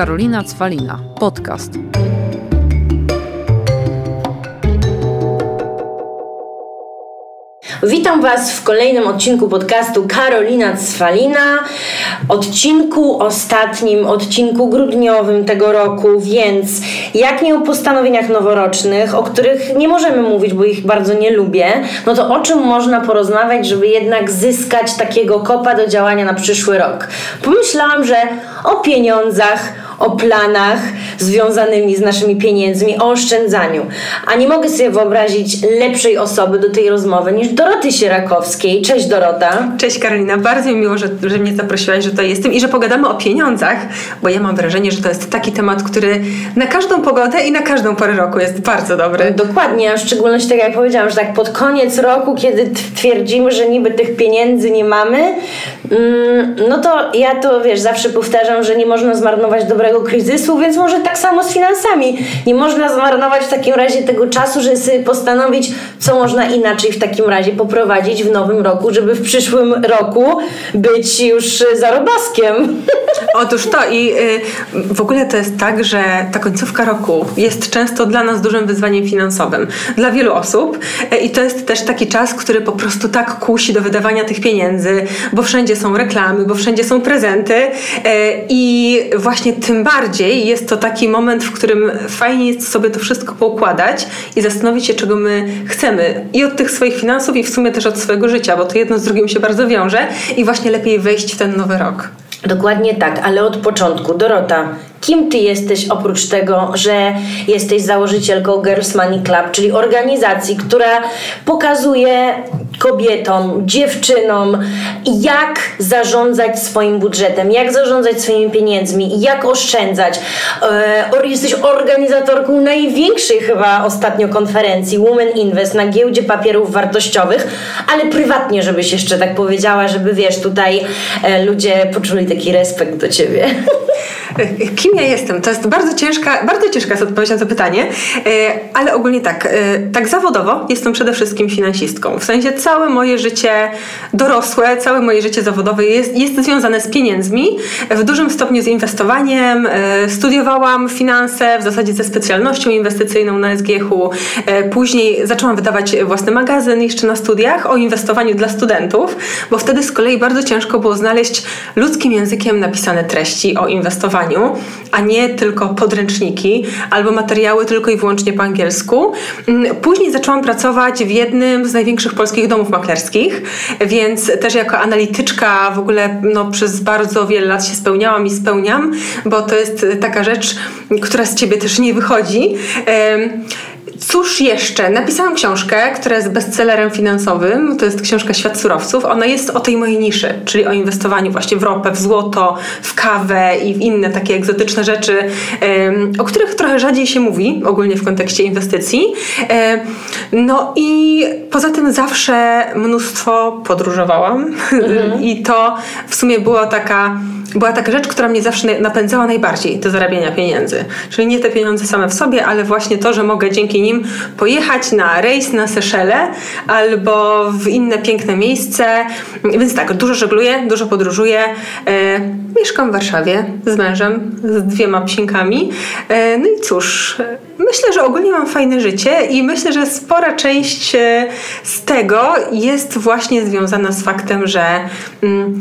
Karolina Cwalina. Podcast. Witam Was w kolejnym odcinku podcastu Karolina Cwalina. Odcinku ostatnim, odcinku grudniowym tego roku, więc jak nie o postanowieniach noworocznych, o których nie możemy mówić, bo ich bardzo nie lubię, no to o czym można porozmawiać, żeby jednak zyskać takiego kopa do działania na przyszły rok? Pomyślałam, że o pieniądzach, o planach związanymi z naszymi pieniędzmi, o oszczędzaniu. A nie mogę sobie wyobrazić lepszej osoby do tej rozmowy niż Doroty Sierakowskiej. Cześć Dorota. Cześć Karolina, bardzo mi miło, że, że mnie zaprosiłaś, że tutaj jestem i że pogadamy o pieniądzach, bo ja mam wrażenie, że to jest taki temat, który na każdą pogodę i na każdą porę roku jest bardzo dobry. Dokładnie, a w szczególności tak jak powiedziałam, że tak pod koniec roku, kiedy twierdzimy, że niby tych pieniędzy nie mamy, no to ja to wiesz, zawsze powtarzam, że nie można zmarnować dobrego kryzysu, więc może tak samo z finansami. Nie można zmarnować w takim razie tego czasu, żeby sobie postanowić, co można inaczej w takim razie poprowadzić w nowym roku, żeby w przyszłym roku być już zarobaskiem. Otóż to i y, w ogóle to jest tak, że ta końcówka roku jest często dla nas dużym wyzwaniem finansowym. Dla wielu osób y, i to jest też taki czas, który po prostu tak kusi do wydawania tych pieniędzy, bo wszędzie są reklamy, bo wszędzie są prezenty y, i właśnie tym bardziej jest to taki moment, w którym fajnie jest sobie to wszystko poukładać i zastanowić się, czego my chcemy. I od tych swoich finansów, i w sumie też od swojego życia, bo to jedno z drugim się bardzo wiąże i właśnie lepiej wejść w ten nowy rok. Dokładnie tak, ale od początku. Dorota, kim ty jesteś oprócz tego, że jesteś założycielką Girls Money Club, czyli organizacji, która pokazuje kobietom, dziewczynom, jak zarządzać swoim budżetem, jak zarządzać swoimi pieniędzmi, jak oszczędzać. E, jesteś organizatorką największej chyba ostatnio konferencji Women Invest na giełdzie papierów wartościowych, ale prywatnie, żebyś jeszcze tak powiedziała, żeby wiesz, tutaj e, ludzie poczuli taki respekt do ciebie. Kim ja jestem? To jest bardzo ciężka, bardzo ciężka jest odpowiedź na to pytanie, e, ale ogólnie tak, tak zawodowo jestem przede wszystkim finansistką. W sensie całe moje życie dorosłe, całe moje życie zawodowe jest, jest związane z pieniędzmi, w dużym stopniu z inwestowaniem. E, studiowałam finanse, w zasadzie ze specjalnością inwestycyjną na SGH-u. E, później zaczęłam wydawać własny magazyn jeszcze na studiach o inwestowaniu dla studentów, bo wtedy z kolei bardzo ciężko było znaleźć ludzkim językiem napisane treści o inwestowaniu, a nie tylko podręczniki albo materiały tylko i wyłącznie po angielsku. Mm, później zaczęłam pracować w jednym z największych polskich domów maklerskich, więc też jako analityczka w ogóle no, przez bardzo wiele lat się spełniałam i spełniam, bo to jest taka rzecz, która z ciebie też nie wychodzi. Cóż jeszcze? Napisałam książkę, która jest bestsellerem finansowym. To jest książka Świat Surowców. Ona jest o tej mojej niszy, czyli o inwestowaniu właśnie w ropę, w złoto, w kawę i w inne takie egzotyczne rzeczy, o których trochę rzadziej się mówi ogólnie w kontekście inwestycji. No i poza tym zawsze mnóstwo podróżowałam mhm. i to w sumie była taka była taka rzecz, która mnie zawsze napędzała najbardziej do zarabiania pieniędzy. Czyli nie te pieniądze same w sobie, ale właśnie to, że mogę dzięki nim pojechać na rejs na Seszele albo w inne piękne miejsce. Więc tak, dużo żegluję, dużo podróżuję. E, mieszkam w Warszawie z mężem, z dwiema psinkami. E, no i cóż, myślę, że ogólnie mam fajne życie i myślę, że spora część e, z tego jest właśnie związana z faktem, że mm,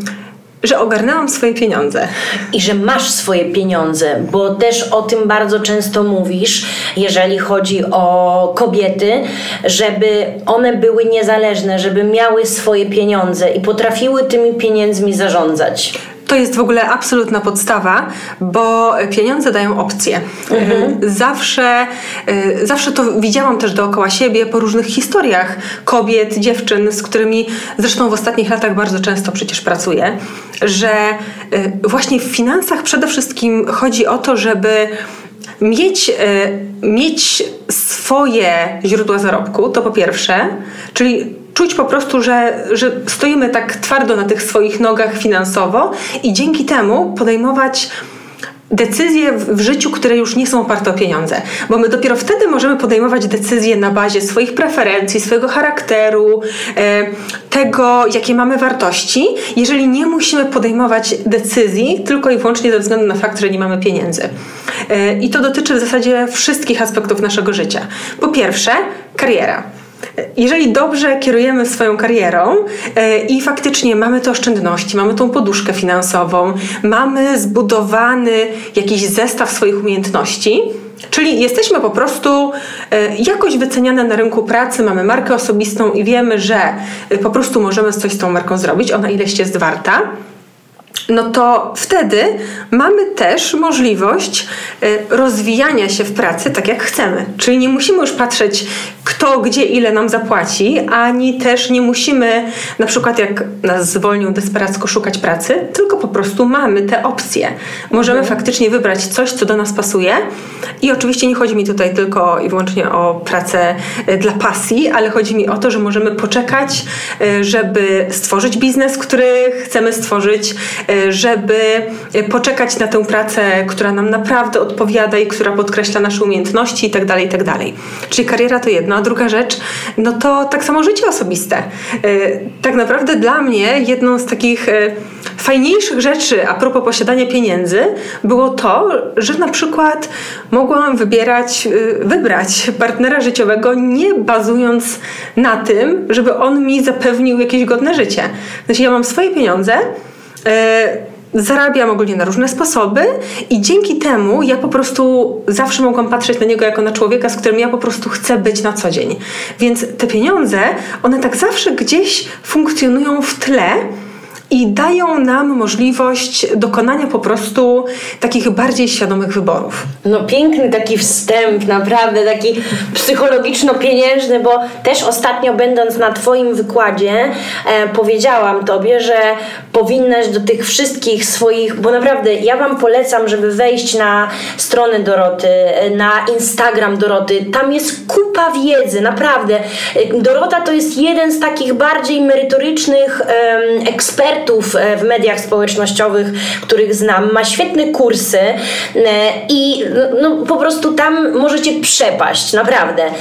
że ogarnęłam swoje pieniądze. I że masz swoje pieniądze, bo też o tym bardzo często mówisz, jeżeli chodzi o kobiety, żeby one były niezależne, żeby miały swoje pieniądze i potrafiły tymi pieniędzmi zarządzać. To jest w ogóle absolutna podstawa, bo pieniądze dają opcje. Mhm. Zawsze, y, zawsze to widziałam też dookoła siebie po różnych historiach kobiet, dziewczyn, z którymi zresztą w ostatnich latach bardzo często przecież pracuję, że y, właśnie w finansach przede wszystkim chodzi o to, żeby mieć, y, mieć swoje źródła zarobku, to po pierwsze, czyli czuć po prostu, że, że stoimy tak twardo na tych swoich nogach finansowo i dzięki temu podejmować decyzje w życiu, które już nie są oparte o pieniądze, bo my dopiero wtedy możemy podejmować decyzje na bazie swoich preferencji, swojego charakteru, e, tego, jakie mamy wartości, jeżeli nie musimy podejmować decyzji tylko i wyłącznie ze względu na fakt, że nie mamy pieniędzy. E, I to dotyczy w zasadzie wszystkich aspektów naszego życia. Po pierwsze, kariera. Jeżeli dobrze kierujemy swoją karierą e, i faktycznie mamy te oszczędności, mamy tą poduszkę finansową, mamy zbudowany jakiś zestaw swoich umiejętności, Czyli jesteśmy po prostu e, jakoś wyceniane na rynku pracy, mamy markę osobistą i wiemy, że e, po prostu możemy coś z tą marką zrobić, ona ileś jest warta no to wtedy mamy też możliwość y, rozwijania się w pracy tak jak chcemy. Czyli nie musimy już patrzeć, kto gdzie ile nam zapłaci, ani też nie musimy, na przykład jak nas zwolnią desperacko szukać pracy, tylko po prostu mamy te opcje. Możemy mhm. faktycznie wybrać coś, co do nas pasuje. I oczywiście nie chodzi mi tutaj tylko i wyłącznie o pracę y, dla pasji, ale chodzi mi o to, że możemy poczekać, y, żeby stworzyć biznes, który chcemy stworzyć żeby poczekać na tę pracę, która nam naprawdę odpowiada i która podkreśla nasze umiejętności itd., tak itd. Tak Czyli kariera to jedno, a druga rzecz, no to tak samo życie osobiste. E, tak naprawdę dla mnie jedną z takich e, fajniejszych rzeczy a propos posiadania pieniędzy było to, że na przykład mogłam wybierać, e, wybrać partnera życiowego nie bazując na tym, żeby on mi zapewnił jakieś godne życie. Znaczy ja mam swoje pieniądze, zarabiam ogólnie na różne sposoby i dzięki temu ja po prostu zawsze mogłam patrzeć na niego jako na człowieka, z którym ja po prostu chcę być na co dzień. Więc te pieniądze, one tak zawsze gdzieś funkcjonują w tle i dają nam możliwość dokonania po prostu takich bardziej świadomych wyborów. No piękny taki wstęp, naprawdę taki psychologiczno-pieniężny, bo też ostatnio będąc na Twoim wykładzie e, powiedziałam Tobie, że powinnaś do tych wszystkich swoich, bo naprawdę ja Wam polecam, żeby wejść na stronę Doroty, na Instagram Doroty, tam jest kupa wiedzy, naprawdę. Dorota to jest jeden z takich bardziej merytorycznych um, ekspertów, e, w mediach społecznościowych, których znam, ma świetne kursy e, i no, po prostu tam możecie przepaść, naprawdę. E,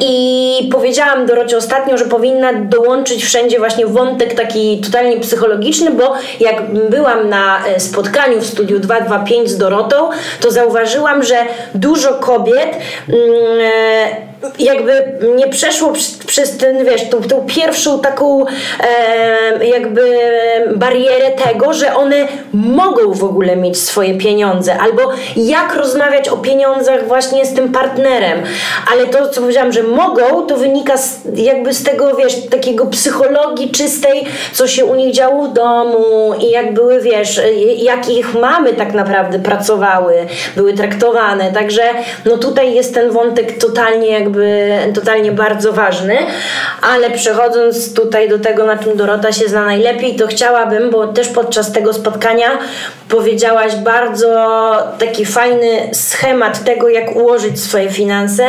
I powiedziałam Dorocie ostatnio, że powinna dołączyć wszędzie właśnie wątek taki totalnie psychologiczny, bo jak byłam na spotkaniu w studiu 225 z Dorotą, to zauważyłam, że dużo kobiet mm, jakby nie przeszło przez ten, wiesz, tą, tą pierwszą taką e, jakby barierę tego, że one mogą w ogóle mieć swoje pieniądze, albo jak rozmawiać o pieniądzach właśnie z tym partnerem. Ale to, co powiedziałam, że mogą, to wynika z, jakby z tego, wiesz, takiego psychologii czystej, co się u nich działo w domu i jak były, wiesz, jak ich mamy tak naprawdę pracowały, były traktowane. Także no tutaj jest ten wątek totalnie jakby jakby totalnie bardzo ważny, ale przechodząc tutaj do tego, na czym Dorota się zna najlepiej, to chciałabym, bo też podczas tego spotkania powiedziałaś bardzo taki fajny schemat tego, jak ułożyć swoje finanse.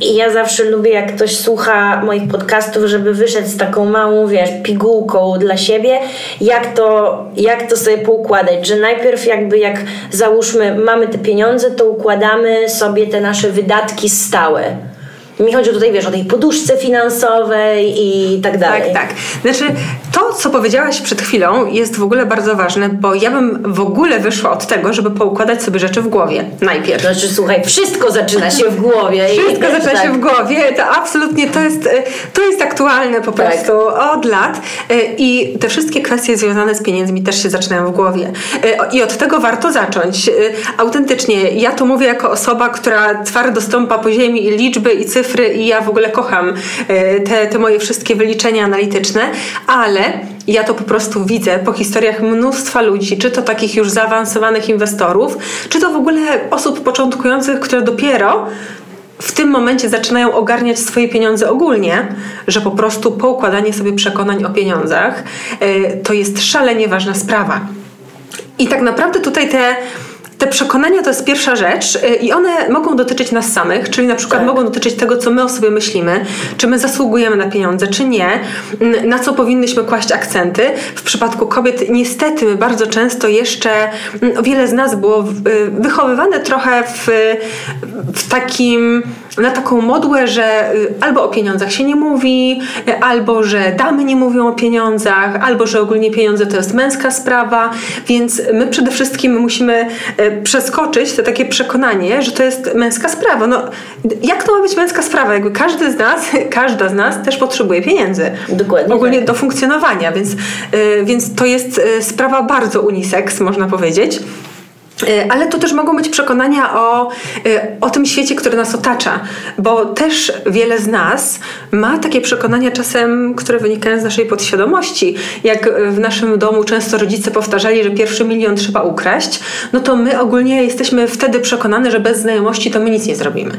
I ja zawsze lubię, jak ktoś słucha moich podcastów, żeby wyszedł z taką małą, wiesz, pigułką dla siebie, jak to, jak to sobie poukładać, że najpierw jakby jak załóżmy mamy te pieniądze, to układamy sobie te nasze wydatki stałe mi chodzi tutaj, wiesz, o tej poduszce finansowej i tak dalej. Tak, tak. Znaczy, to, co powiedziałaś przed chwilą, jest w ogóle bardzo ważne, bo ja bym w ogóle wyszła od tego, żeby poukładać sobie rzeczy w głowie najpierw. Znaczy, słuchaj, wszystko zaczyna się w głowie. Wszystko zaczyna tak. się w głowie. To absolutnie, to jest, to jest aktualne po tak. prostu od lat. I te wszystkie kwestie związane z pieniędzmi też się zaczynają w głowie. I od tego warto zacząć. Autentycznie, ja to mówię jako osoba, która twardo stąpa po ziemi i liczby i cyfry i ja w ogóle kocham te, te moje wszystkie wyliczenia analityczne, ale ja to po prostu widzę po historiach mnóstwa ludzi, czy to takich już zaawansowanych inwestorów, czy to w ogóle osób początkujących, które dopiero w tym momencie zaczynają ogarniać swoje pieniądze ogólnie, że po prostu poukładanie sobie przekonań o pieniądzach e, to jest szalenie ważna sprawa. I tak naprawdę tutaj te te przekonania to jest pierwsza rzecz y, i one mogą dotyczyć nas samych, czyli na przykład Tak. mogą dotyczyć tego, co my o sobie myślimy, czy my zasługujemy na pieniądze, czy nie, na co powinnyśmy kłaść akcenty. W przypadku kobiet niestety my bardzo często jeszcze, wiele z nas było y, wychowywane trochę w, w takim, na taką modłę, że y, albo o pieniądzach się nie mówi, albo że damy nie mówią o pieniądzach, albo że ogólnie pieniądze to jest męska sprawa, więc my przede wszystkim musimy przeskoczyć to takie przekonanie, że to jest męska sprawa. No, jak to ma być męska sprawa? Jakby każdy z nas, każda z nas też potrzebuje pieniędzy. Dokładnie Ogólnie tak. do funkcjonowania, więc, y, więc to jest y, sprawa bardzo unisex, można powiedzieć. Y, Ale to też mogą być przekonania o, y, o tym świecie, który nas otacza, bo też wiele z nas ma takie przekonania czasem, które wynikają z naszej podświadomości. Jak w naszym domu często rodzice powtarzali, że pierwszy milion trzeba ukraść, no to my ogólnie jesteśmy wtedy przekonane, że bez znajomości to my nic nie zrobimy.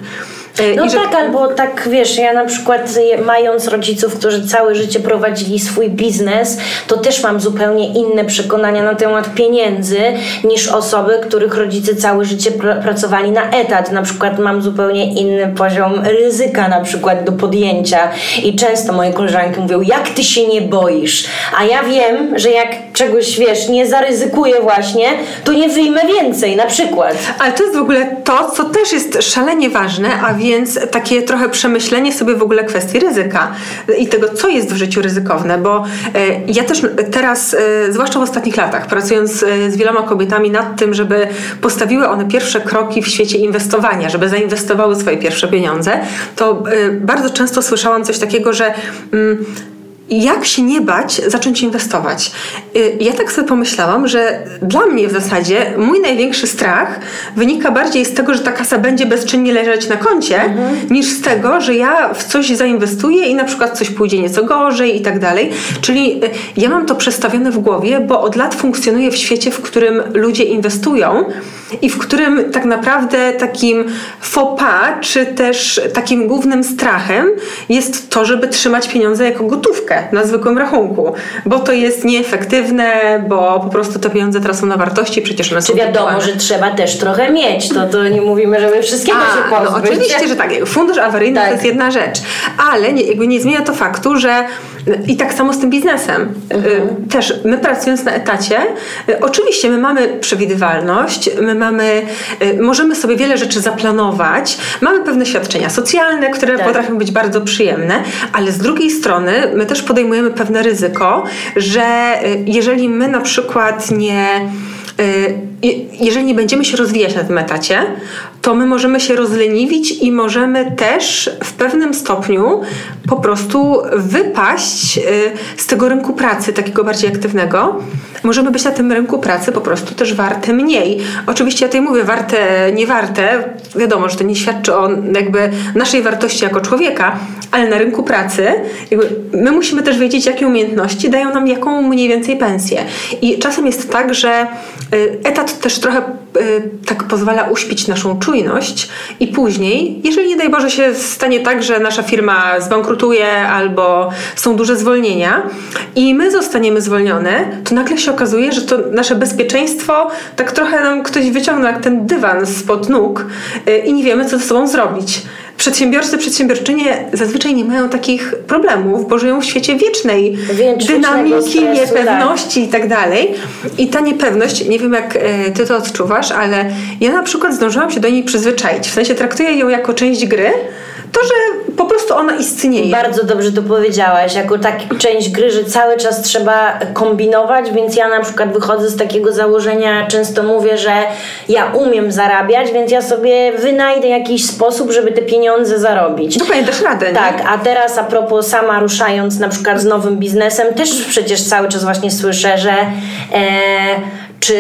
Y, No że- tak, albo tak wiesz, ja na przykład mając rodziców, którzy całe życie prowadzili swój biznes, to też mam zupełnie inne przekonania na temat pieniędzy niż osoby, których rodzice całe życie pr- pracowali na etat. Na przykład mam zupełnie inny poziom ryzyka na przykład do podjęcia i często moje koleżanki mówią, jak ty się nie boisz? A ja wiem, że jak czegoś, wiesz, nie zaryzykuję właśnie, to nie wyjmę więcej, na przykład. Ale to jest w ogóle to, co też jest szalenie ważne, a więc takie trochę przemyślenie sobie w ogóle kwestii ryzyka i tego, co jest w życiu ryzykowne, bo e, ja też teraz, e, zwłaszcza w ostatnich latach, pracując e, z wieloma kobietami nad tym, żeby postawiły one pierwsze kroki w świecie inwestowania, żeby zainwestowały swoje pierwsze pieniądze, to bardzo często słyszałam coś takiego, że mm, jak się nie bać zacząć inwestować? Y, Ja tak sobie pomyślałam, że dla mnie w zasadzie mój największy strach wynika bardziej z tego, że ta kasa będzie bezczynnie leżeć na koncie, niż z tego, że ja w coś zainwestuję i na przykład coś pójdzie nieco gorzej i tak dalej. Czyli y, ja mam to przestawione w głowie, bo od lat funkcjonuję w świecie, w którym ludzie inwestują i w którym tak naprawdę takim faux pas, czy też takim głównym strachem jest to, żeby trzymać pieniądze jako gotówkę na zwykłym rachunku, bo to jest nieefektywne, bo po prostu te pieniądze tracą na wartości, przecież one Czy są wiadomo, kupowane. że trzeba też trochę mieć, to, to nie mówimy, żeby wszystkiego się A, no pozbyć. oczywiście, że tak. Fundusz awaryjny Tak. to jest jedna rzecz, ale nie, jakby nie zmienia to faktu, że i tak samo z tym biznesem. Y, Też my pracując na etacie, y, oczywiście my mamy przewidywalność, my mamy, y, możemy sobie wiele rzeczy zaplanować, mamy pewne świadczenia socjalne, które Tak. potrafią być bardzo przyjemne, ale z drugiej strony my też podejmujemy pewne ryzyko, że y, jeżeli my na przykład nie Y, jeżeli nie będziemy się rozwijać na tym etacie, to my możemy się rozleniwić i możemy też w pewnym stopniu po prostu wypaść y, z tego rynku pracy, takiego bardziej aktywnego. Możemy być na tym rynku pracy po prostu też warte mniej. Oczywiście ja tutaj mówię warte, nie warte. Wiadomo, że to nie świadczy o jakby naszej wartości jako człowieka, ale na rynku pracy my musimy też wiedzieć, jakie umiejętności dają nam jaką mniej więcej pensję. I czasem jest tak, że y, etat też trochę y, tak pozwala uśpić naszą czujność i później, jeżeli nie daj Boże się stanie tak, że nasza firma zbankrutuje albo są duże zwolnienia i my zostaniemy zwolnione, to nagle się okazuje, że to nasze bezpieczeństwo tak trochę nam ktoś wyciągnął jak ten dywan spod nóg y, i nie wiemy, co ze sobą zrobić. Przedsiębiorcy, przedsiębiorczynie zazwyczaj nie mają takich problemów, bo żyją w świecie wiecznej dynamiki, stresu, niepewności i tak dalej. I ta niepewność, nie wiem jak e, ty to odczuwasz, ale ja na przykład zdążyłam się do niej przyzwyczaić. W sensie traktuję ją jako część gry, to, że po prostu ona istnieje. Bardzo dobrze to powiedziałaś, jako tak część gry, że cały czas trzeba kombinować, więc ja na przykład wychodzę z takiego założenia, często mówię, że ja umiem zarabiać, więc ja sobie wynajdę jakiś sposób, żeby te pieniądze zarobić. Dokładnie, dasz radę, nie? Tak, a teraz a propos sama ruszając na przykład z nowym biznesem, też przecież cały czas właśnie słyszę, że e, czy,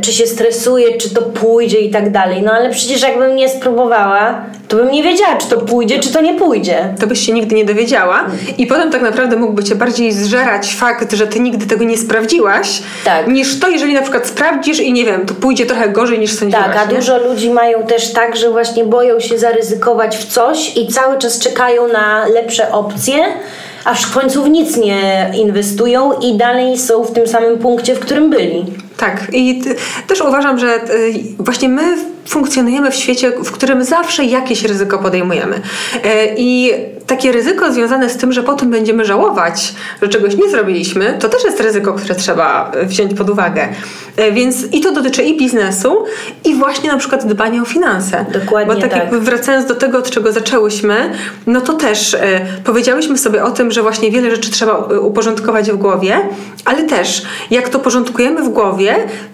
czy się stresuję, czy to pójdzie i tak dalej. No ale przecież jakbym nie spróbowała, to bym nie wiedziała, czy to pójdzie, czy to nie pójdzie. To byś się nigdy nie dowiedziała i potem tak naprawdę mógłby cię bardziej zżerać fakt, że ty nigdy tego nie sprawdziłaś, Tak. niż to, jeżeli na przykład sprawdzisz i nie wiem, to pójdzie trochę gorzej niż sądziłaś. Tak, a nie? dużo ludzi mają też tak, że właśnie boją się zaryzykować w coś i cały czas czekają na lepsze opcje, aż w końcu w nic nie inwestują i dalej są w tym samym punkcie, w którym byli. Tak. I też uważam, że właśnie my funkcjonujemy w świecie, w którym zawsze jakieś ryzyko podejmujemy. E, I takie ryzyko związane z tym, że potem będziemy żałować, że czegoś nie zrobiliśmy, to też jest ryzyko, które trzeba wziąć pod uwagę. E, więc i to dotyczy i biznesu, i właśnie na przykład dbania o finanse. Dokładnie Bo tak, tak. jakby wracając do tego, od czego zaczęłyśmy, no to też e, powiedziałyśmy sobie o tym, że właśnie wiele rzeczy trzeba uporządkować w głowie, ale też jak to porządkujemy w głowie,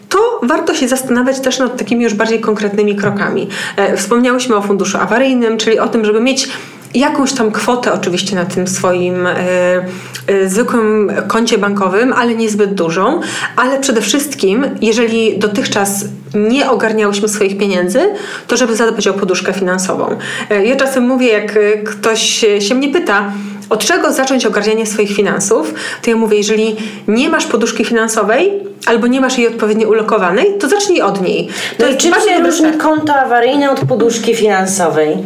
to warto się zastanawiać też nad takimi już bardziej konkretnymi krokami. E, wspomniałyśmy o funduszu awaryjnym, czyli o tym, żeby mieć jakąś tam kwotę oczywiście na tym swoim y, y, zwykłym koncie bankowym, ale niezbyt dużą, ale przede wszystkim, jeżeli dotychczas nie ogarniałyśmy swoich pieniędzy, to żeby zadbać o poduszkę finansową. Ja czasem mówię, jak ktoś się mnie pyta, od czego zacząć ogarnianie swoich finansów, to ja mówię, jeżeli nie masz poduszki finansowej albo nie masz jej odpowiednio ulokowanej, to zacznij od niej. To no i czym się różni konto awaryjne od poduszki finansowej?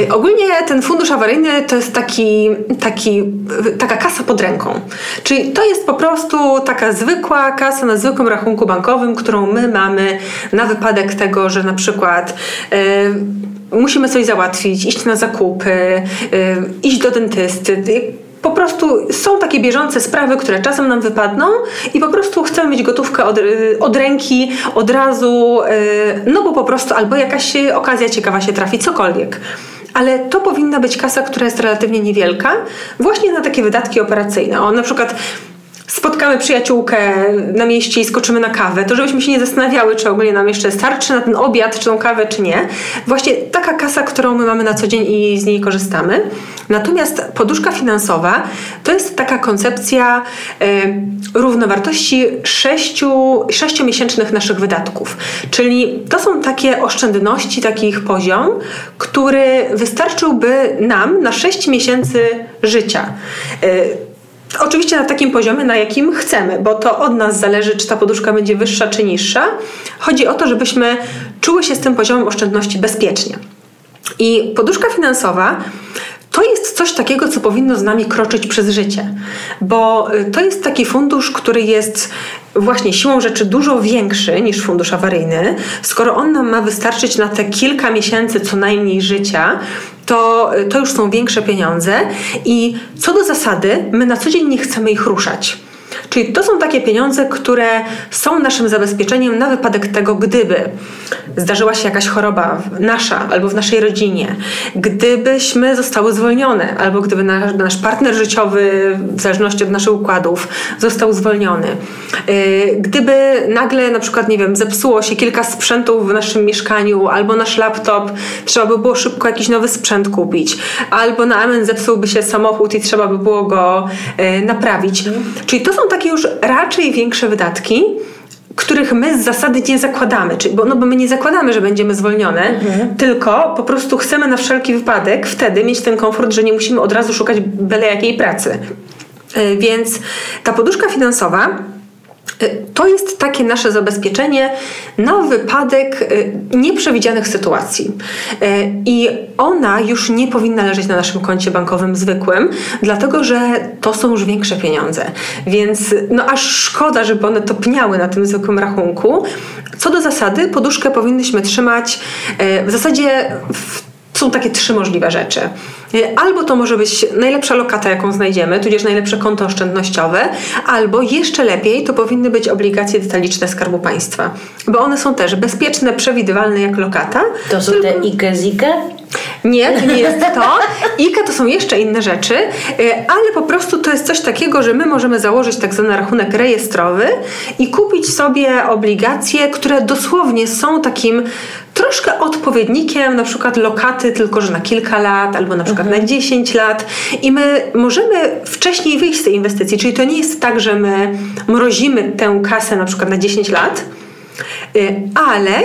Y, ogólnie ten fundusz awaryjny to jest taki, taki, taka kasa pod ręką. Czyli to jest po prostu taka zwykła kasa na zwykłym rachunku bankowym, którą my mamy na wypadek tego, że na przykład yy, musimy coś załatwić, iść na zakupy, yy, iść do dentysty. Po prostu są takie bieżące sprawy, które czasem nam wypadną i po prostu chcemy mieć gotówkę od, y, od ręki, od razu, no bo po prostu albo jakaś okazja ciekawa się trafi, cokolwiek ale to powinna być kasa, która jest relatywnie niewielka, właśnie na takie wydatki operacyjne. O, na przykład spotkamy przyjaciółkę na mieście i skoczymy na kawę, to żebyśmy się nie zastanawiały, czy ogólnie nam jeszcze starczy na ten obiad, czy tą kawę, czy nie. Właśnie taka kasa, którą my mamy na co dzień i z niej korzystamy. Natomiast poduszka finansowa to jest taka koncepcja y, równowartości sześciu, sześciomiesięcznych naszych wydatków. Czyli to są takie oszczędności, taki ich poziom, który wystarczyłby nam na sześć miesięcy życia. Y, Oczywiście na takim poziomie, na jakim chcemy, bo to od nas zależy, czy ta poduszka będzie wyższa czy niższa. Chodzi o to, żebyśmy czuły się z tym poziomem oszczędności bezpiecznie. I poduszka finansowa to jest coś takiego, co powinno z nami kroczyć przez życie, bo y, to jest taki fundusz, który jest właśnie siłą rzeczy dużo większy niż fundusz awaryjny. Skoro on nam ma wystarczyć na te kilka miesięcy co najmniej życia, to, to już są większe pieniądze i co do zasady, my na co dzień nie chcemy ich ruszać. Czyli to są takie pieniądze, które są naszym zabezpieczeniem na wypadek tego, gdyby zdarzyła się jakaś choroba nasza albo w naszej rodzinie, gdybyśmy zostały zwolnione, albo gdyby nasz, nasz partner życiowy, w zależności od naszych układów, został zwolniony. Y, gdyby nagle na przykład, nie wiem, zepsuło się kilka sprzętów w naszym mieszkaniu, albo nasz laptop, trzeba by było szybko jakiś nowy sprzęt kupić, albo na amen zepsułby się samochód i trzeba by było go y, naprawić. Czyli to są takie już raczej większe wydatki, których my z zasady nie zakładamy, czyli, bo, no bo my nie zakładamy, że będziemy zwolnione, mhm. tylko po prostu chcemy na wszelki wypadek wtedy mieć ten komfort, że nie musimy od razu szukać byle jakiej pracy. Y, więc ta poduszka finansowa to jest takie nasze zabezpieczenie na wypadek y, nieprzewidzianych sytuacji. Y, I ona już nie powinna leżeć na naszym koncie bankowym zwykłym, dlatego że to są już większe pieniądze. Więc no aż szkoda, żeby one topniały na tym zwykłym rachunku. Co do zasady, poduszkę powinnyśmy trzymać w zasadzie w są takie trzy możliwe rzeczy. Albo to może być najlepsza lokata, jaką znajdziemy, tudzież najlepsze konto oszczędnościowe, albo jeszcze lepiej to powinny być obligacje detaliczne Skarbu Państwa, bo one są też bezpieczne, przewidywalne jak lokata. To są te IKE-ZIKE? Nie, to nie jest to. IKE to są jeszcze inne rzeczy, y, ale po prostu to jest coś takiego, że my możemy założyć tak zwany rachunek rejestrowy i kupić sobie obligacje, które dosłownie są takim troszkę odpowiednikiem na przykład lokaty, tylko że na kilka lat albo na przykład mhm. na 10 lat i my możemy wcześniej wyjść z tej inwestycji, czyli to nie jest tak, że my mrozimy tę kasę na przykład na 10 lat, ale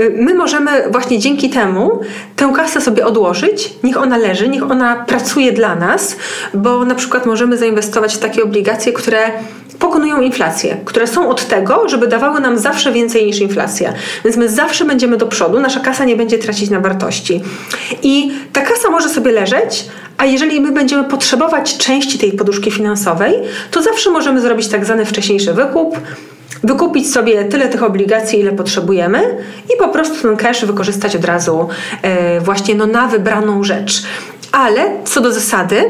y, my możemy właśnie dzięki temu tę kasę sobie odłożyć, niech ona leży, niech ona pracuje dla nas, bo na przykład możemy zainwestować w takie obligacje, które pokonują inflację, które są od tego, żeby dawały nam zawsze więcej niż inflacja. Więc my zawsze będziemy do przodu, nasza kasa nie będzie tracić na wartości. I ta kasa może sobie leżeć, a jeżeli my będziemy potrzebować części tej poduszki finansowej, to zawsze możemy zrobić tak zwany wcześniejszy wykup, wykupić sobie tyle tych obligacji, ile potrzebujemy i po prostu ten cash wykorzystać od razu e, właśnie no, na wybraną rzecz. Ale co do zasady,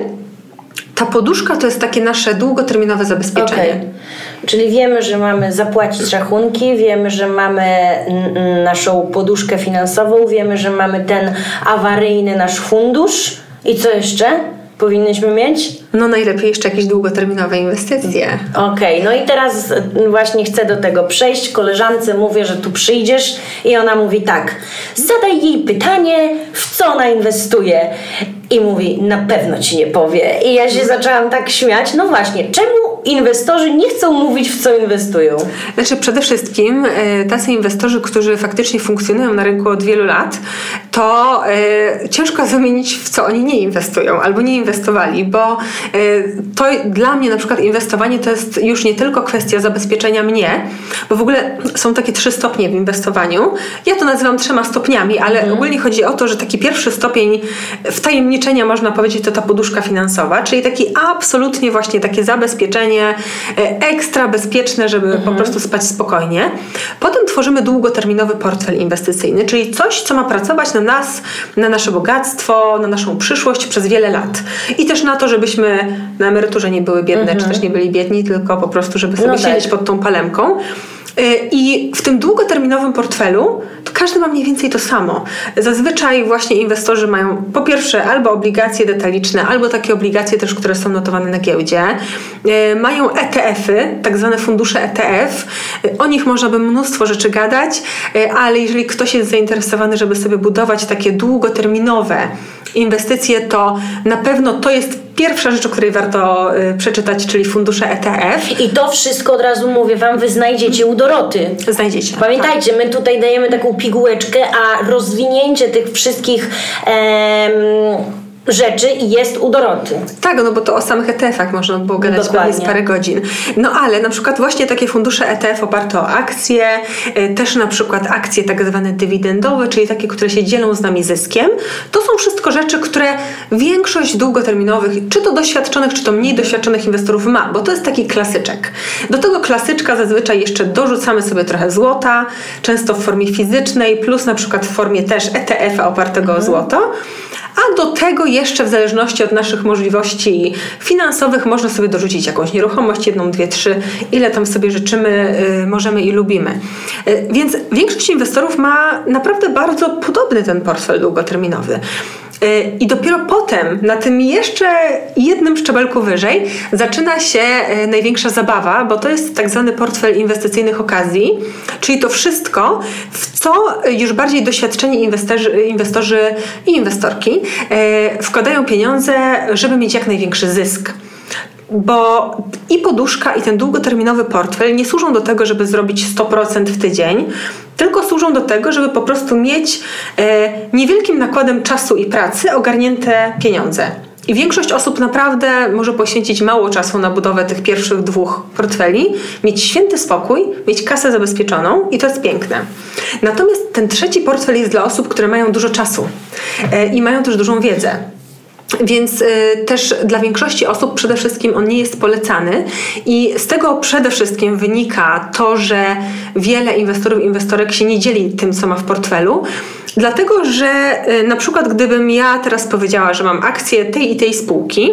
ta poduszka to jest takie nasze długoterminowe zabezpieczenie. Okay. Czyli wiemy, że mamy zapłacić rachunki, wiemy, że mamy naszą poduszkę finansową, wiemy, że mamy ten awaryjny nasz fundusz. I co jeszcze? Powinnyśmy mieć? No najlepiej jeszcze jakieś długoterminowe inwestycje. Okej, okay, no i teraz właśnie chcę do tego przejść. Koleżance mówię, że tu przyjdziesz i ona mówi tak. Zadaj jej pytanie, w co ona inwestuje. I mówi, na pewno ci nie powie. I ja się zaczęłam tak śmiać. No właśnie, czemu inwestorzy nie chcą mówić, w co inwestują? Znaczy, przede wszystkim e, tacy inwestorzy, którzy faktycznie funkcjonują na rynku od wielu lat, to e, ciężko zamienić, w co oni nie inwestują albo nie inwestowali, bo e, to dla mnie na przykład inwestowanie to jest już nie tylko kwestia zabezpieczenia mnie, bo w ogóle są takie trzy stopnie w inwestowaniu. Ja to nazywam trzema stopniami, ale mhm. ogólnie chodzi o to, że taki pierwszy stopień wtajemniczenia, można powiedzieć, to ta poduszka finansowa, czyli taki absolutnie właśnie takie zabezpieczenie e, ekstra bezpieczne, żeby mhm. po prostu spać spokojnie. Potem tworzymy długoterminowy portfel inwestycyjny, czyli coś, co ma pracować na nas, na nasze bogactwo, na naszą przyszłość przez wiele lat. I też na to, żebyśmy na emeryturze nie były biedne, mhm. czy też nie byli biedni, tylko po prostu, żeby sobie no siedzieć tak. pod tą palemką. Y, I w tym długoterminowym portfelu to każdy ma mniej więcej to samo. Zazwyczaj właśnie inwestorzy mają po pierwsze albo obligacje detaliczne, albo takie obligacje też, które są notowane na giełdzie. Y, mają ETF-y, tak zwane fundusze ETF. Y, o nich można by mnóstwo rzeczy gadać, ale jeżeli ktoś jest zainteresowany, żeby sobie budować takie długoterminowe inwestycje, to na pewno to jest pierwsza rzecz, o której warto y, przeczytać, czyli fundusze ETF. I to wszystko od razu mówię Wam, Wy znajdziecie u Doroty. Znajdziecie. Pamiętajcie, my tutaj dajemy taką pigułeczkę, a rozwinięcie tych wszystkich... Em, rzeczy jest u Doroty. Tak, no bo to o samych ETF-ach można było gadać Dokładnie. pewnie parę godzin. No ale na przykład właśnie takie fundusze ETF oparte o akcje, y, też na przykład akcje tak zwane dywidendowe, czyli takie, które się dzielą z nami zyskiem, to są wszystko rzeczy, które większość długoterminowych, czy to doświadczonych, czy to mniej doświadczonych inwestorów ma, bo to jest taki klasyczek. Do tego klasyczka zazwyczaj jeszcze dorzucamy sobie trochę złota, często w formie fizycznej, plus na przykład w formie też ETF-a opartego mhm. o złoto. A do tego jeszcze w zależności od naszych możliwości finansowych można sobie dorzucić jakąś nieruchomość, jedną, dwie, trzy, ile tam sobie życzymy, yy, możemy i lubimy. Yy, więc większość inwestorów ma naprawdę bardzo podobny ten portfel długoterminowy. I dopiero potem, na tym jeszcze jednym szczebelku wyżej, zaczyna się y, największa zabawa, bo to jest tak zwany portfel inwestycyjnych okazji, czyli to wszystko, w co już bardziej doświadczeni inwestorzy, inwestorzy i inwestorki y, wkładają pieniądze, żeby mieć jak największy zysk bo i poduszka, i ten długoterminowy portfel nie służą do tego, żeby zrobić 100% w tydzień, tylko służą do tego, żeby po prostu mieć e, niewielkim nakładem czasu i pracy ogarnięte pieniądze. I większość osób naprawdę może poświęcić mało czasu na budowę tych pierwszych dwóch portfeli, mieć święty spokój, mieć kasę zabezpieczoną i to jest piękne. Natomiast ten trzeci portfel jest dla osób, które mają dużo czasu e, i mają też dużą wiedzę. Więc y, też dla większości osób przede wszystkim on nie jest polecany i z tego przede wszystkim wynika to, że wiele inwestorów, inwestorek się nie dzieli tym, co ma w portfelu. Dlatego, że y, na przykład gdybym ja teraz powiedziała, że mam akcję tej i tej spółki,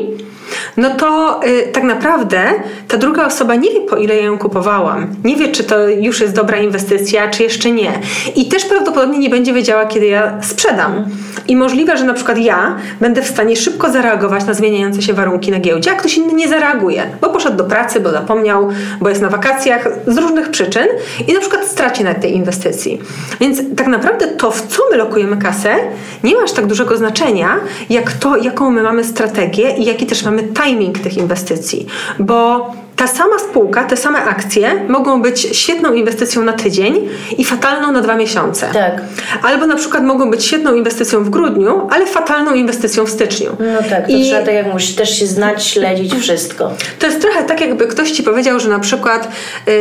no to y, tak naprawdę ta druga osoba nie wie, po ile ja ją kupowałam. Nie wie, czy to już jest dobra inwestycja, czy jeszcze nie. I też prawdopodobnie nie będzie wiedziała, kiedy ja sprzedam. I możliwe, że na przykład ja będę w stanie szybko zareagować na zmieniające się warunki na giełdzie, a ktoś inny nie zareaguje, bo poszedł do pracy, bo zapomniał, bo jest na wakacjach, z różnych przyczyn i na przykład straci na tej inwestycji. Więc tak naprawdę to, w co my lokujemy kasę, nie ma aż tak dużego znaczenia, jak to, jaką my mamy strategię i jaki też mamy timing tych inwestycji, bo ta sama spółka, te same akcje mogą być świetną inwestycją na tydzień i fatalną na dwa miesiące. Tak. Albo na przykład mogą być świetną inwestycją w grudniu, ale fatalną inwestycją w styczniu. No tak, to I trzeba tak jak musisz też się znać, śledzić wszystko. To jest trochę tak, jakby ktoś ci powiedział, że na przykład, yy,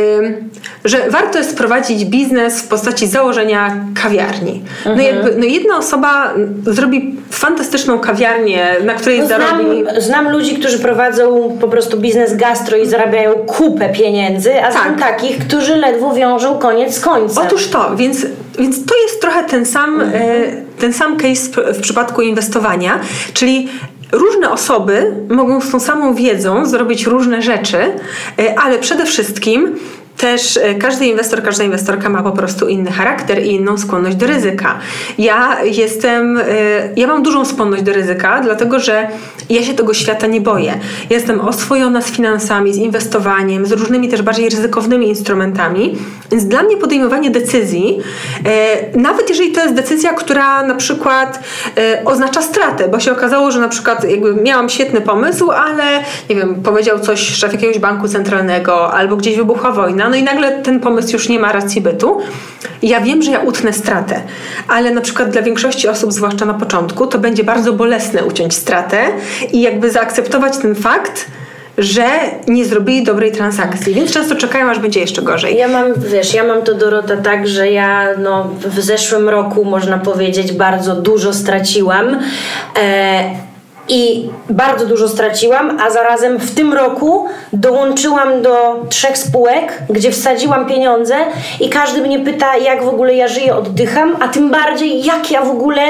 że warto jest prowadzić biznes w postaci założenia kawiarni. No mhm. Jakby, no jedna osoba zrobi fantastyczną kawiarnię, na której no, zarobi... Znam, znam ludzi, którzy prowadzą po prostu biznes gastro i zarabiają zarabiają kupę pieniędzy, a Tak. takich, którzy ledwo wiążą koniec z końcem. Otóż to, więc, więc to jest trochę ten sam, e, ten sam case w, w przypadku inwestowania, czyli różne osoby mogą z tą samą wiedzą zrobić różne rzeczy, e, ale przede wszystkim też e, każdy inwestor, każda inwestorka ma po prostu inny charakter i inną skłonność do ryzyka. Ja jestem, e, ja mam dużą skłonność do ryzyka, dlatego że ja się tego świata nie boję. Jestem oswojona z finansami, z inwestowaniem, z różnymi też bardziej ryzykownymi instrumentami, więc dla mnie podejmowanie decyzji, e, nawet jeżeli to jest decyzja, która na przykład oznacza stratę, bo się okazało, że na przykład jakby miałam świetny pomysł, ale nie wiem, powiedział coś szef jakiegoś banku centralnego albo gdzieś wybuchła wojna, no i nagle ten pomysł już nie ma racji bytu. Ja wiem, że ja utnę stratę, ale na przykład dla większości osób, zwłaszcza na początku, to będzie bardzo bolesne uciąć stratę i jakby zaakceptować ten fakt, że nie zrobili dobrej transakcji, więc często czekają, aż będzie jeszcze gorzej. Ja mam, wiesz, ja mam to Dorota tak, że ja no, w zeszłym roku można powiedzieć bardzo dużo straciłam. E, i bardzo dużo straciłam, a zarazem w tym roku dołączyłam do trzech spółek, gdzie wsadziłam pieniądze i każdy mnie pyta, jak w ogóle ja żyję, oddycham, a tym bardziej, jak ja w ogóle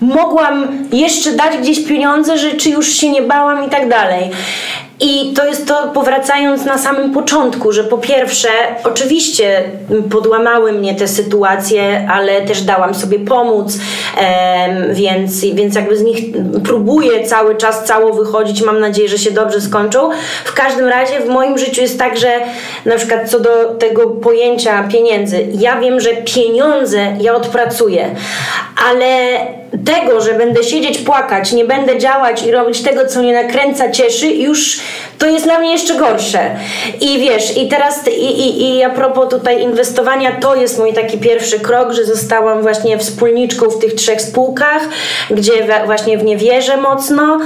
mogłam jeszcze dać gdzieś pieniądze, że czy już się nie bałam i tak dalej. I to jest to, powracając na samym początku, że po pierwsze, oczywiście podłamały mnie te sytuacje, ale też dałam sobie pomóc, więc, więc jakby z nich próbuję cały czas cało wychodzić. Mam nadzieję, że się dobrze skończą. W każdym razie w moim życiu jest tak, że na przykład co do tego pojęcia pieniędzy, ja wiem, że pieniądze ja odpracuję, ale tego, że będę siedzieć, płakać, nie będę działać i robić tego, co mnie nakręca, cieszy, już to jest dla mnie jeszcze gorsze. I wiesz, i teraz, i, i, i a propos tutaj inwestowania, to jest mój taki pierwszy krok, że zostałam właśnie wspólniczką w tych trzech spółkach, gdzie właśnie w nie wierzę mocno.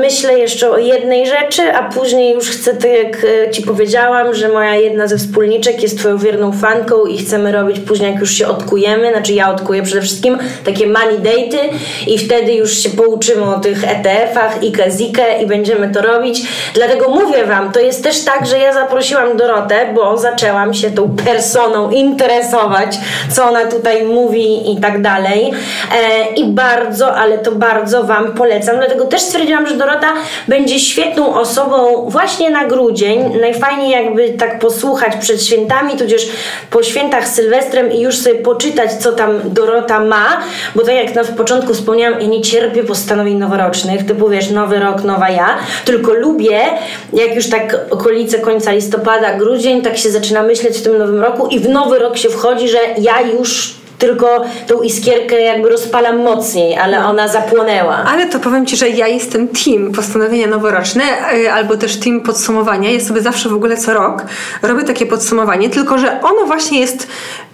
Myślę jeszcze o jednej rzeczy, a później już chcę, tak jak e, Ci powiedziałam, że moja jedna ze wspólniczek jest Twoją wierną fanką i chcemy robić później, jak już się odkujemy, znaczy ja odkuję przede wszystkim, takie money date'y i wtedy już się pouczymy o tych ETF-ach, IKE, ZIKE i będziemy to robić. Dlatego mówię Wam, to jest też tak, że ja zaprosiłam Dorotę, bo zaczęłam się tą personą interesować, co ona tutaj mówi i tak dalej. E, I bardzo, ale to bardzo Wam polecam. Dlatego też stwierdziłam, że Dorota będzie świetną osobą właśnie na grudzień. Najfajniej jakby tak posłuchać przed świętami, tudzież po świętach Sylwestrem i już sobie poczytać, co tam Dorota ma, bo tak jak na początku wspomniałam, ja nie cierpię postanowień noworocznych, typu wiesz, nowy rok, nowa ja, tylko lubię, jak już tak okolice końca listopada, grudzień, tak się zaczyna myśleć w tym nowym roku i w nowy rok się wchodzi, że ja już tylko tą iskierkę jakby rozpalam mocniej, ale ona zapłonęła. Ale to powiem Ci, że ja jestem team postanowienia noworoczne y, albo też team podsumowania. Ja sobie zawsze w ogóle co rok robię takie podsumowanie, tylko że ono właśnie jest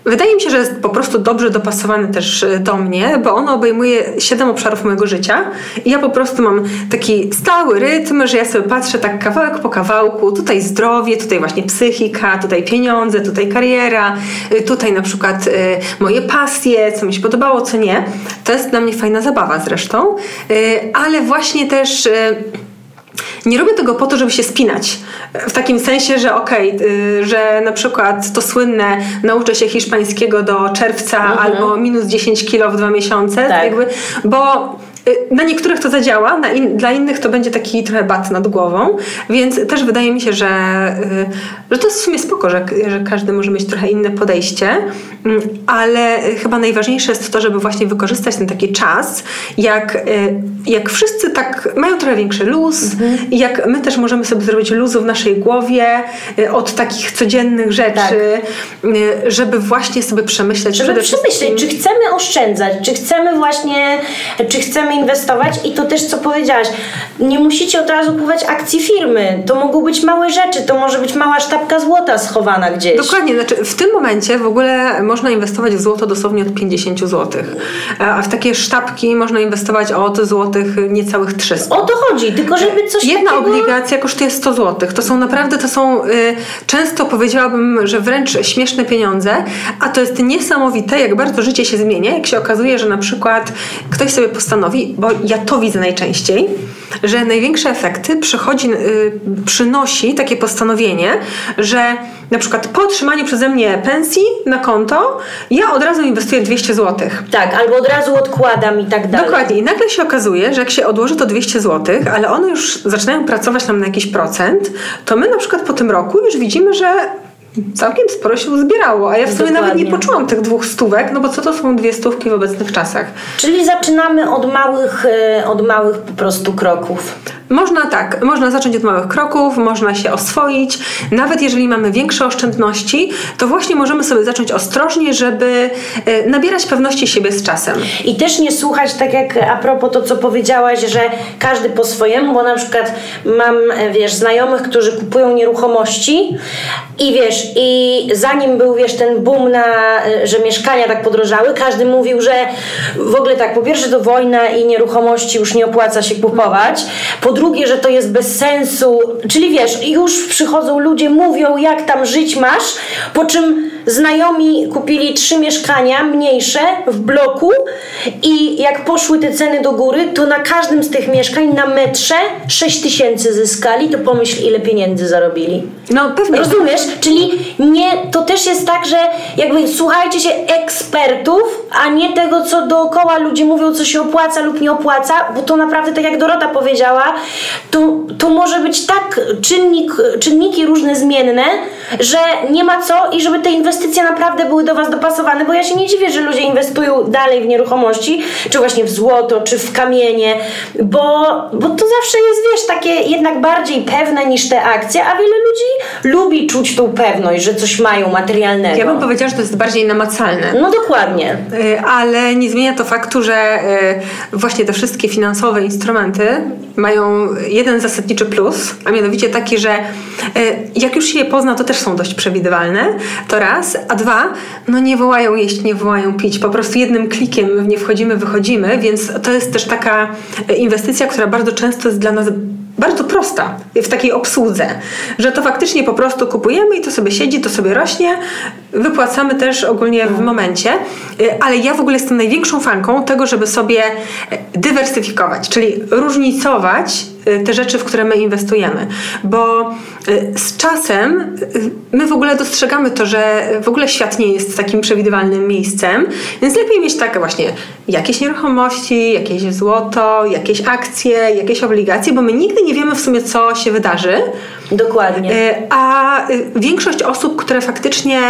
Wydaje mi się, że jest po prostu dobrze dopasowane też y, do mnie, bo ono obejmuje siedem obszarów mojego życia i ja po prostu mam taki stały rytm, że ja sobie patrzę tak kawałek po kawałku, tutaj zdrowie, tutaj właśnie psychika, tutaj pieniądze, tutaj kariera, y, tutaj na przykład moje pasje, co mi się podobało, co nie. To jest dla mnie fajna zabawa zresztą, ale właśnie też nie robię tego po to, żeby się spinać. W takim sensie, że okej, okay, że na przykład to słynne nauczę się hiszpańskiego do czerwca mhm. albo minus 10 kilo w dwa miesiące, Tak. jakby, bo y, na niektórych to zadziała, in, dla innych to będzie taki trochę bat nad głową, więc też wydaje mi się, że, y, że to jest w sumie spoko, że, że każdy może mieć trochę inne podejście, mm, ale chyba najważniejsze jest to, żeby właśnie wykorzystać ten taki czas, jak, y, jak wszyscy tak mają trochę większy luz i jak my też możemy sobie zrobić luzu w naszej głowie y, od takich codziennych rzeczy, Tak. y, żeby właśnie sobie przemyśleć Żeby przede wszystkim... przemyśleć, czy chcemy oszczędzać, czy chcemy właśnie, czy chcemy inwestować i to też co powiedziałaś, nie musicie od razu kupować akcji firmy, to mogą być małe rzeczy, to może być mała sztabka złota schowana gdzieś. Dokładnie, znaczy w tym momencie w ogóle można inwestować w złoto dosłownie od 50 zł, a w takie sztabki można inwestować od złotych niecałych 300. O to chodzi, tylko żeby coś Jedna takiego... obligacja kosztuje 100 zł. To są naprawdę, to są y, często powiedziałabym, że wręcz śmieszne pieniądze, a to jest niesamowite, jak bardzo życie się zmienia, jak się okazuje, że na przykład ktoś sobie postanowi bo ja to widzę najczęściej, że największe efekty przychodzi, y, przynosi takie postanowienie, że na przykład po otrzymaniu przeze mnie pensji na konto, ja od razu inwestuję 200 zł. Tak, albo od razu odkładam i tak dalej. Dokładnie. I nagle się okazuje, że jak się odłoży to 200 zł, ale one już zaczynają pracować nam na jakiś procent, to my na przykład po tym roku już widzimy, że całkiem sporo się uzbierało, a ja w sumie Dokładnie. nawet nie poczułam tych dwóch stówek, no bo co to są dwie stówki w obecnych czasach? Czyli zaczynamy od małych, e, od małych po prostu kroków. Można tak, można zacząć od małych kroków, można się oswoić. Nawet jeżeli mamy większe oszczędności, to właśnie możemy sobie zacząć ostrożnie, żeby e, nabierać pewności siebie z czasem. I też nie słuchać, tak jak a propos to, co powiedziałaś, że każdy po swojemu, bo na przykład mam, e, wiesz, znajomych, którzy kupują nieruchomości i wiesz, i zanim był, wiesz, ten boom na, że mieszkania tak podrożały, każdy mówił, że w ogóle tak, po pierwsze to wojna i nieruchomości już nie opłaca się kupować, po drugie, że to jest bez sensu, czyli wiesz, już przychodzą ludzie, mówią jak tam żyć masz, po czym znajomi kupili trzy mieszkania mniejsze w bloku i jak poszły te ceny do góry, to na każdym z tych mieszkań na metrze 6 tysięcy zyskali, to pomyśl ile pieniędzy zarobili. No pewnie. Rozumiesz? Czyli nie, to też jest tak, że jakby słuchajcie się ekspertów, a nie tego, co dookoła ludzie mówią, co się opłaca lub nie opłaca, bo to naprawdę, tak jak Dorota powiedziała, to, to może być tak czynnik, czynniki różne zmienne, że nie ma co i żeby te inwestycje naprawdę były do Was dopasowane, bo ja się nie dziwię, że ludzie inwestują dalej w nieruchomości, czy właśnie w złoto, czy w kamienie, bo, bo to zawsze jest, wiesz, takie jednak bardziej pewne niż te akcje, a wiele ludzi lubi czuć tą pewność, że coś mają materialnego. Ja bym powiedziała, że to jest bardziej namacalne. No dokładnie. Y, Ale nie zmienia to faktu, że y, właśnie te wszystkie finansowe instrumenty mają jeden zasadniczy plus, a mianowicie taki, że y, jak już się je pozna, to też są dość przewidywalne, to raz, a dwa, no nie wołają jeść, nie wołają pić, po prostu jednym klikiem w nie wchodzimy, wychodzimy, więc to jest też taka y, inwestycja, która bardzo często jest dla nas bardzo prosta w takiej obsłudze, że to faktycznie po prostu kupujemy i to sobie siedzi, to sobie rośnie, wypłacamy też ogólnie w momencie, Y, ale ja w ogóle jestem największą fanką tego, żeby sobie y, dywersyfikować, czyli różnicować te rzeczy, w które my inwestujemy, bo y, z czasem y, my w ogóle dostrzegamy to, że w ogóle świat nie jest takim przewidywalnym miejscem, więc lepiej mieć takie właśnie jakieś nieruchomości, jakieś złoto, jakieś akcje, jakieś obligacje, bo my nigdy nie wiemy w sumie, co się wydarzy. Dokładnie. Y, A y, większość osób, które faktycznie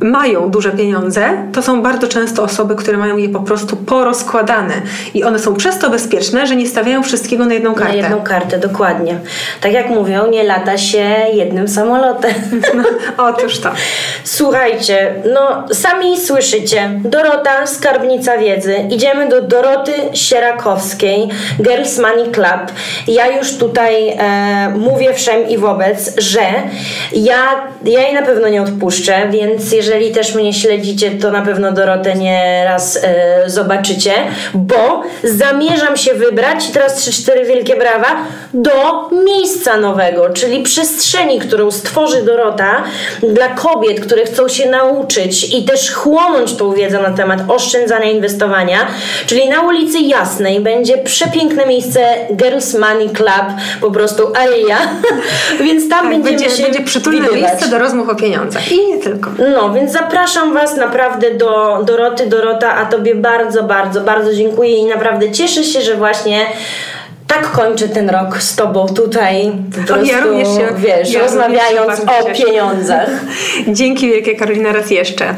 y, mają duże pieniądze, to są bardzo często osoby, które mają je po prostu porozkładane i one są przez to bezpieczne, że nie stawiają wszystkiego na jedną kartę. Na jedną kartę, dokładnie. Tak jak mówią, nie lata się jednym samolotem. Otóż to. Słuchajcie, no sami słyszycie. Dorota, skarbnica wiedzy. Idziemy do Doroty Sierakowskiej, Girls Money Club. Ja już tutaj e, mówię wszem i wobec, że ja, ja jej na pewno nie odpuszczę, więc jeżeli też mnie śledzicie, to na pewno Dorotę nie raz e, zobaczycie, bo zamierzam się wybrać, i teraz 3-4 wielkie brawa, do miejsca nowego, czyli przestrzeni, którą stworzy Dorota dla kobiet, które chcą się nauczyć i też chłonąć tą wiedzę na temat oszczędzania, inwestowania, czyli na ulicy Jasnej będzie przepiękne miejsce Girls Money Club, po prostu aja, więc tam Tak, będziemy będzie, się będzie przytulne widywać. miejsce do rozmów o pieniądzach. I nie tylko. No, więc zapraszam Was naprawdę do Doroty. Dorota, a Tobie bardzo, bardzo, bardzo dziękuję i naprawdę cieszę się, że właśnie tak kończę ten rok z Tobą tutaj, po prostu, ja również się- wiesz, ja rozmawiając również się o cieszę. pieniądzach. Dzięki wielkie Karolina raz jeszcze.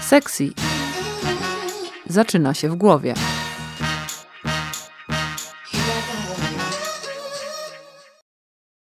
Sexy zaczyna się w głowie.